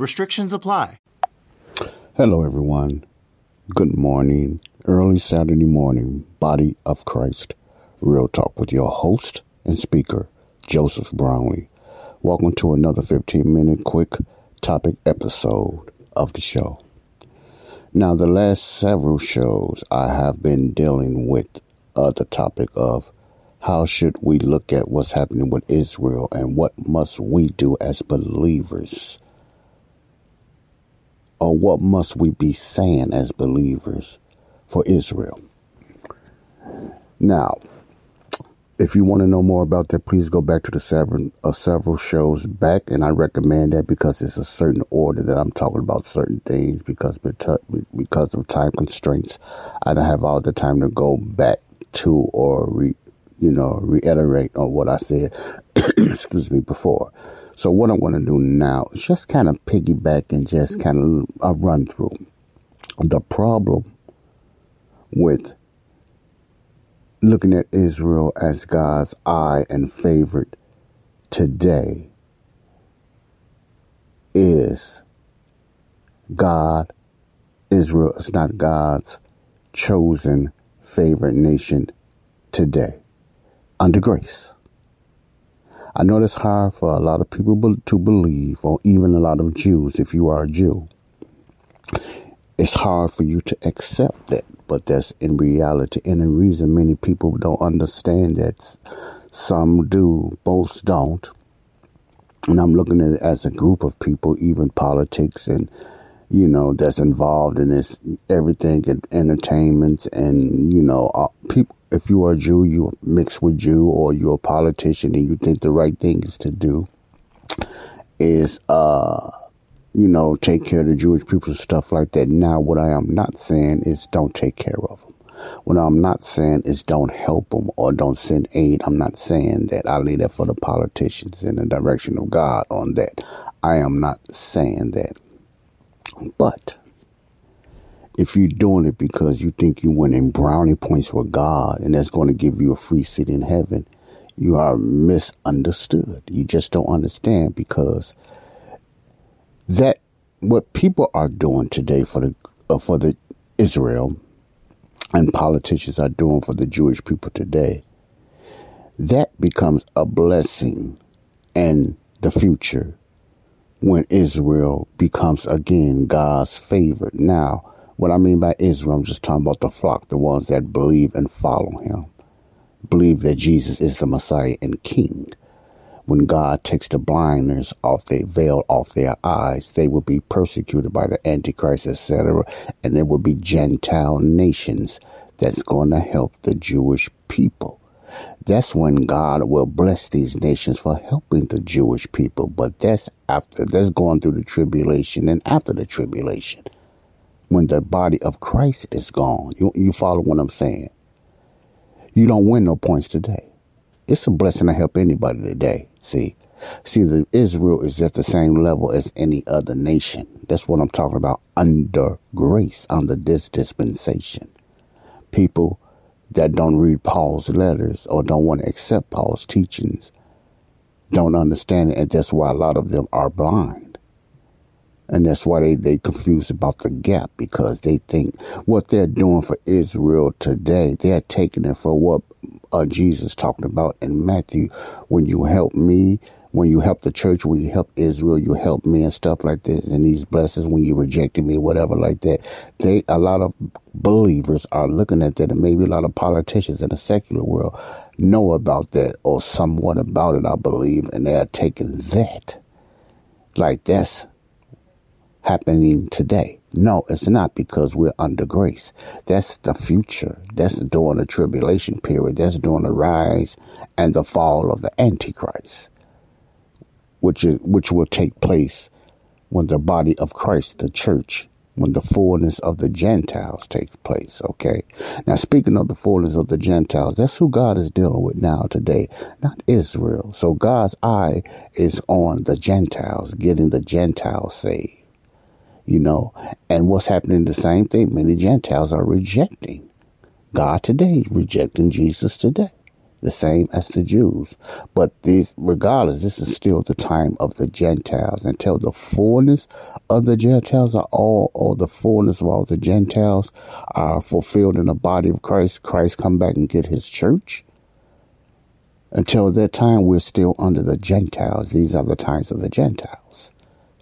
Restrictions apply. Hello, everyone. Good morning. Early Saturday morning, Body of Christ. Real Talk with your host and speaker, Joseph Brownlee. Welcome to another 15 minute quick topic episode of the show. Now, the last several shows, I have been dealing with uh, the topic of how should we look at what's happening with Israel and what must we do as believers or what must we be saying as believers for Israel? Now, if you want to know more about that, please go back to the several, uh, several shows back, and I recommend that because it's a certain order that I'm talking about certain things because because of time constraints, I don't have all the time to go back to or re, you know reiterate on what I said. excuse me before. So what I'm going to do now is just kind of piggyback and just mm-hmm. kind of a uh, run through the problem with looking at Israel as God's eye and favorite today is God, Israel is not God's chosen favorite nation today. Under grace. I know it's hard for a lot of people to believe, or even a lot of Jews, if you are a Jew. It's hard for you to accept that, but that's in reality. And the reason many people don't understand that, some do, most don't. And I'm looking at it as a group of people, even politics and, you know, that's involved in this, everything and entertainments and, you know, uh, people, if you are a Jew, you mix with Jew or you're a politician and you think the right thing is to do is, uh, you know, take care of the Jewish people, stuff like that. Now, what I am not saying is don't take care of them. What I'm not saying is don't help them or don't send aid. I'm not saying that. I leave that for the politicians in the direction of God on that. I am not saying that. But if you're doing it because you think you're winning brownie points with God and that's going to give you a free seat in heaven, you are misunderstood. You just don't understand because that what people are doing today for the uh, for the Israel and politicians are doing for the Jewish people today, that becomes a blessing in the future when Israel becomes again God's favorite. Now, what I mean by Israel, I'm just talking about the flock, the ones that believe and follow him, believe that Jesus is the Messiah and King. When God takes the blinders off their veil off their eyes, they will be persecuted by the Antichrist, etc. And there will be Gentile nations that's going to help the Jewish people. That's when God will bless these nations for helping the Jewish people. But that's after, that's going through the tribulation and after the tribulation. When the body of Christ is gone. You, you follow what I'm saying? You don't win no points today. It's a blessing to help anybody today. See, see, the Israel is at the same level as any other nation. That's what I'm talking about under grace, under this dispensation. People that don't read Paul's letters or don't want to accept Paul's teachings don't understand it, and that's why a lot of them are blind. And that's why they, they confused about the gap because they think what they're doing for Israel today, they're taking it for what uh, Jesus talked about in Matthew. When you help me, when you help the church, when you help Israel, you help me and stuff like this. And these blessings when you rejected me, whatever like that. They, a lot of believers are looking at that and maybe a lot of politicians in the secular world know about that or somewhat about it, I believe. And they're taking that like that's happening today. No, it's not because we're under grace. That's the future. That's during the tribulation period. That's during the rise and the fall of the Antichrist, which is, which will take place when the body of Christ, the church, when the fullness of the Gentiles takes place. Okay. Now, speaking of the fullness of the Gentiles, that's who God is dealing with now today, not Israel. So God's eye is on the Gentiles, getting the Gentiles saved. You know, and what's happening the same thing. Many Gentiles are rejecting God today, rejecting Jesus today the same as the Jews. But this, regardless, this is still the time of the Gentiles until the fullness of the Gentiles are all, or the fullness of all the Gentiles are fulfilled in the body of Christ. Christ come back and get his church. Until that time, we're still under the Gentiles. These are the times of the Gentiles.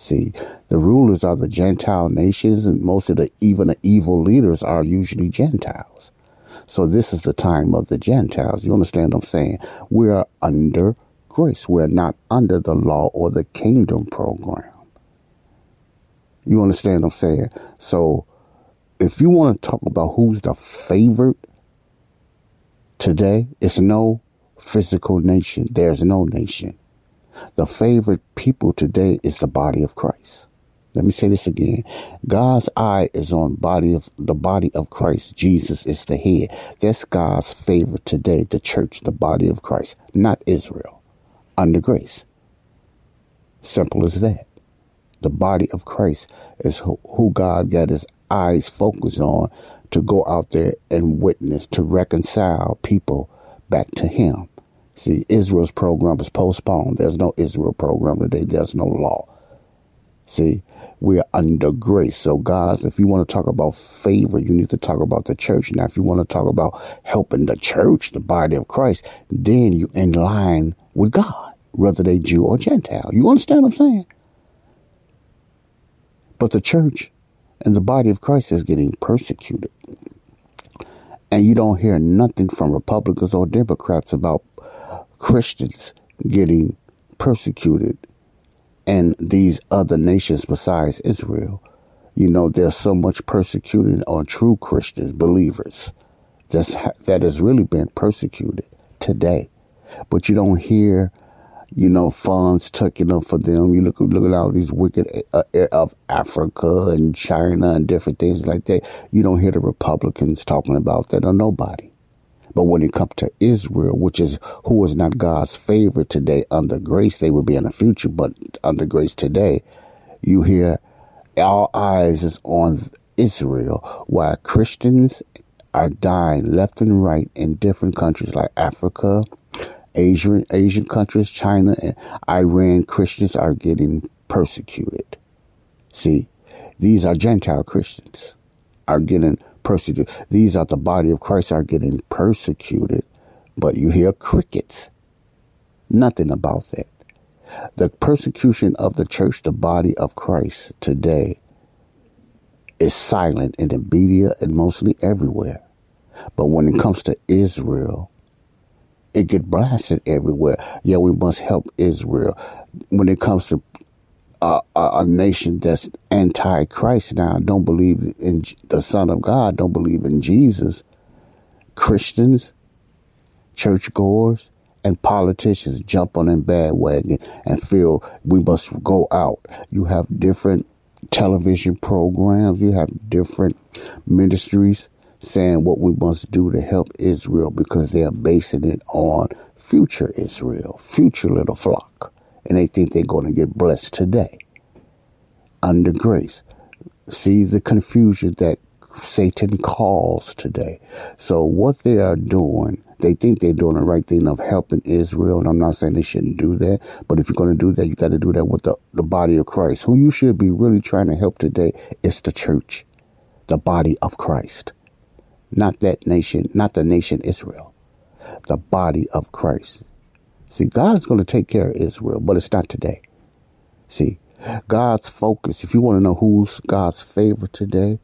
See, the rulers are the Gentile nations, and most of the even the evil leaders are usually Gentiles. So this is the time of the Gentiles. You understand what I'm saying? We are under grace. We're not under the law or the kingdom program. You understand what I'm saying? So if you want to talk about who's the favorite today, it's no physical nation. There's no nation. The favorite people today is the body of Christ. Let me say this again. God's eye is on body of the body of Christ. Jesus is the head. That's God's favor today, the church, the body of Christ, not Israel, under grace. Simple as that. The body of Christ is who, who God got his eyes focused on to go out there and witness, to reconcile people back to him. See, Israel's program is postponed. There's no Israel program today. There's no law. See, we're under grace. So, guys, if you want to talk about favor, you need to talk about the church. Now, if you want to talk about helping the church, the body of Christ, then you in line with God, whether they Jew or Gentile. You understand what I'm saying? But the church and the body of Christ is getting persecuted. And you don't hear nothing from Republicans or Democrats about Christians getting persecuted and these other nations besides Israel. You know, there's so much persecuted on true Christians, believers. That's that has really been persecuted today. But you don't hear, you know, funds tucking up for them. You look look at all these wicked uh, of Africa and China and different things like that. You don't hear the Republicans talking about that or nobody. But when it comes to Israel, which is who is not God's favorite today under grace, they will be in the future, but under grace today, you hear all eyes is on Israel, while Christians are dying left and right in different countries like Africa, Asian Asian countries, China, and Iran. Christians are getting persecuted. See, these are Gentile Christians are getting persecuted. These are the body of Christ are getting persecuted, but you hear crickets. Nothing about that. The persecution of the church, the body of Christ today, is silent in the media and mostly everywhere. But when it comes to Israel, it get blasted everywhere. Yeah, we must help Israel. When it comes to a, a, nation that's anti-Christ. Now, don't believe in the Son of God, don't believe in Jesus, Christians, churchgoers, and politicians jump on that bandwagon and feel we must go out. You have different television programs, you have different ministries saying what we must do to help Israel because they are basing it on future Israel, future little flock and they think they're going to get blessed today under grace. See the confusion that Satan calls today. So what they are doing, they think they're doing the right thing of helping Israel. And I'm not saying they shouldn't do that, but if you're going to do that, you got to do that with the, the body of Christ. Who you should be really trying to help today is the church, the body of Christ. Not that nation, not the nation Israel, the body of Christ. See, God's going to take care of Israel, but it's not today. See, God's focus, if you want to know who's God's favorite today,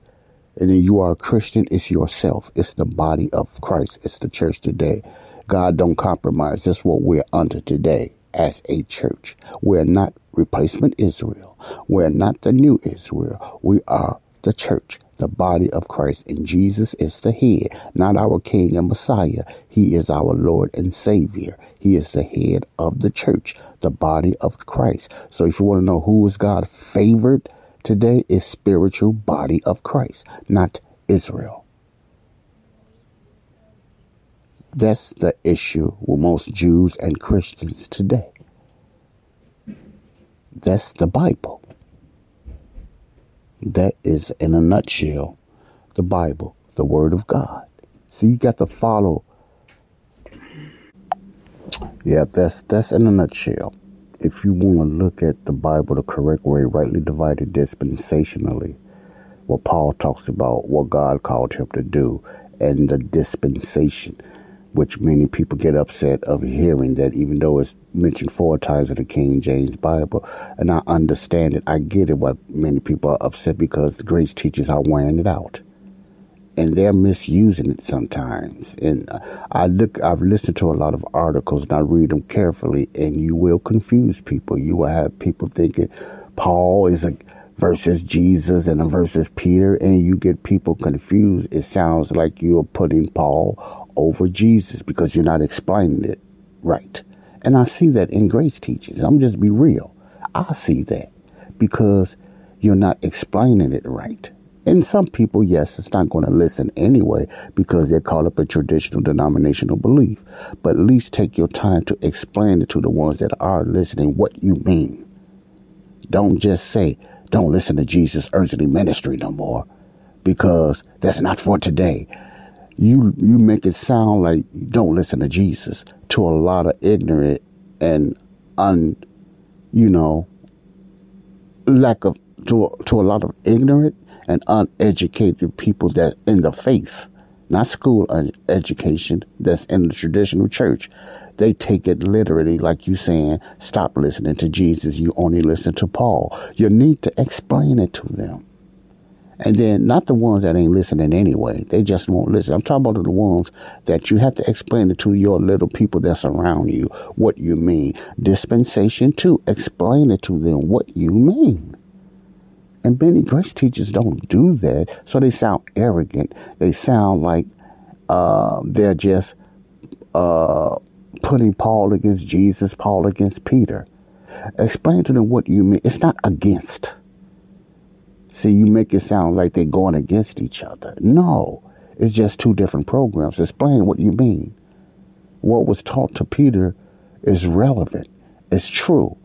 and then you are a Christian, it's yourself. It's the body of Christ. It's the church today. God don't compromise. That's what we're under today as a church. We're not replacement Israel. We're not the new Israel. We are the church, the body of Christ. And Jesus is the head, not our King and Messiah. He is our Lord and Savior. He is the head of the church, the body of Christ. So if you want to know who is God favored today, is spiritual body of Christ, not Israel. That's the issue with most Jews and Christians today. That's the Bible. That is, in a nutshell, the Bible, the Word of God. See, you got to follow. Yeah, that's that's in a nutshell. If you want to look at the Bible the correct way, rightly divided dispensationally, what Paul talks about, what God called him to do, and the dispensation which many people get upset of hearing that even though it's mentioned four times in the King James Bible, and I understand it, I get it why many people are upset because the grace teachers are wearing it out. And they're misusing it sometimes. And I look, I've listened to a lot of articles and I read them carefully, and you will confuse people. You will have people thinking Paul is a versus Jesus and a versus Peter, and you get people confused. It sounds like you're putting Paul over Jesus because you're not explaining it right. And I see that in grace teachings. I'm just be real. I see that because you're not explaining it right. And some people, yes, it's not going to listen anyway because they're caught up in traditional denominational belief. But at least take your time to explain it to the ones that are listening what you mean. Don't just say, don't listen to Jesus' earthly ministry no more because that's not for today you you make it sound like you don't listen to Jesus to a lot of ignorant and un you know lack of to to a lot of ignorant and uneducated people that in the faith, not school education, that's in the traditional church. They take it literally, like you saying, stop listening to Jesus. You only listen to Paul. You need to explain it to them. And then not the ones that ain't listening anyway. They just won't listen. I'm talking about the ones that you have to explain it to your little people that's around you what you mean. Dispensation two, explain it to them what you mean. And many grace teachers don't do that, so they sound arrogant. They sound like uh, they're just uh, putting Paul against Jesus, Paul against Peter. Explain to them what you mean. It's not against. See, you make it sound like they're going against each other. No, it's just two different programs. Explain what you mean. What was taught to Peter is relevant. It's true,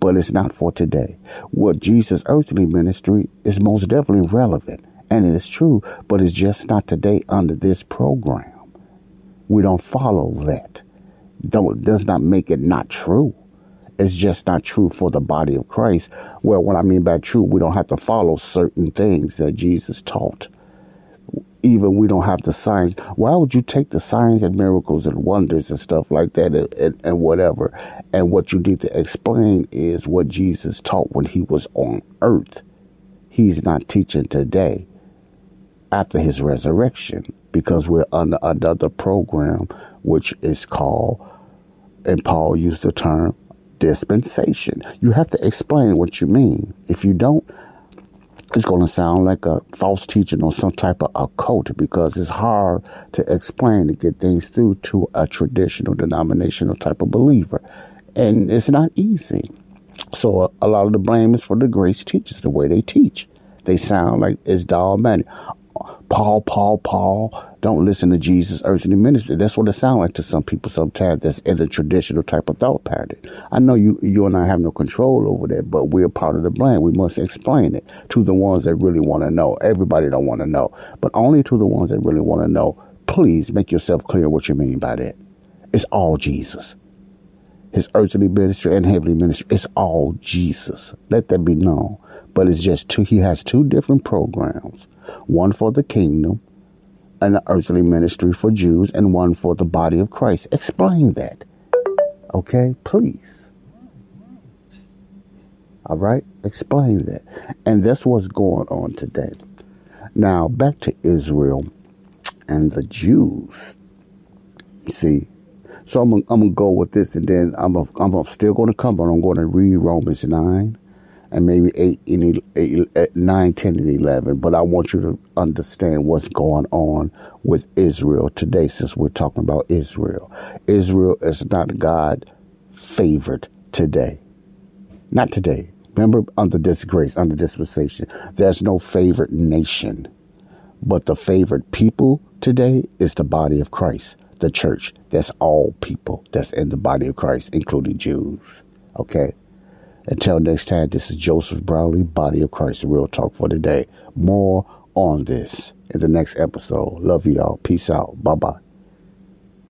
but it's not for today. What Jesus' earthly ministry is most definitely relevant, and it is true, but it's just not today under this program. We don't follow that. Don't does not make it not true. It's just not true for the body of Christ. Well, what I mean by true, we don't have to follow certain things that Jesus taught. Even we don't have the signs. Why would you take the signs and miracles and wonders and stuff like that and, and, and whatever? And what you need to explain is what Jesus taught when he was on earth. He's not teaching today after his resurrection because we're under another program which is called, and Paul used the term dispensation. You have to explain what you mean. If you don't, it's going to sound like a false teaching or some type of occult because it's hard to explain to get things through to a traditional denominational type of believer. And it's not easy. So a, lot of the blame is for the grace teachers, the way they teach. They sound like it's dogmatic. Paul, Paul, Paul. Don't listen to Jesus' earthly ministry. That's what it sounds like to some people sometimes that's in a traditional type of thought pattern. I know you, you and I have no control over that, but we're part of the blame. We must explain it to the ones that really want to know. Everybody don't want to know, but only to the ones that really want to know. Please make yourself clear what you mean by that. It's all Jesus. His earthly ministry and heavenly ministry. It's all Jesus. Let that be known. But it's just two, he has two different programs. One for the kingdom and an earthly ministry for Jews and one for the body of Christ. Explain that. Okay, please. All right, explain that. And that's what's going on today. Now, back to Israel and the Jews. See, so I'm, I'm going to go with this and then I'm, a, I'm a still going to come, but I'm going to read Romans 9 and maybe 8, and 8, eh, 9, 10, and 11. But I want you to understand what's going on with Israel today since we're talking about Israel. Israel is not God favored today. Not today. Remember, under this grace, under dispensation, there's no favored nation. But the favored people today is the body of Christ, the church. That's all people that's in the body of Christ, including Jews. Okay? Until next time, this is Joseph Brownlee, Body of Christ, Real Talk for today. More on this in the next episode. Love y'all. Peace out. Bye bye.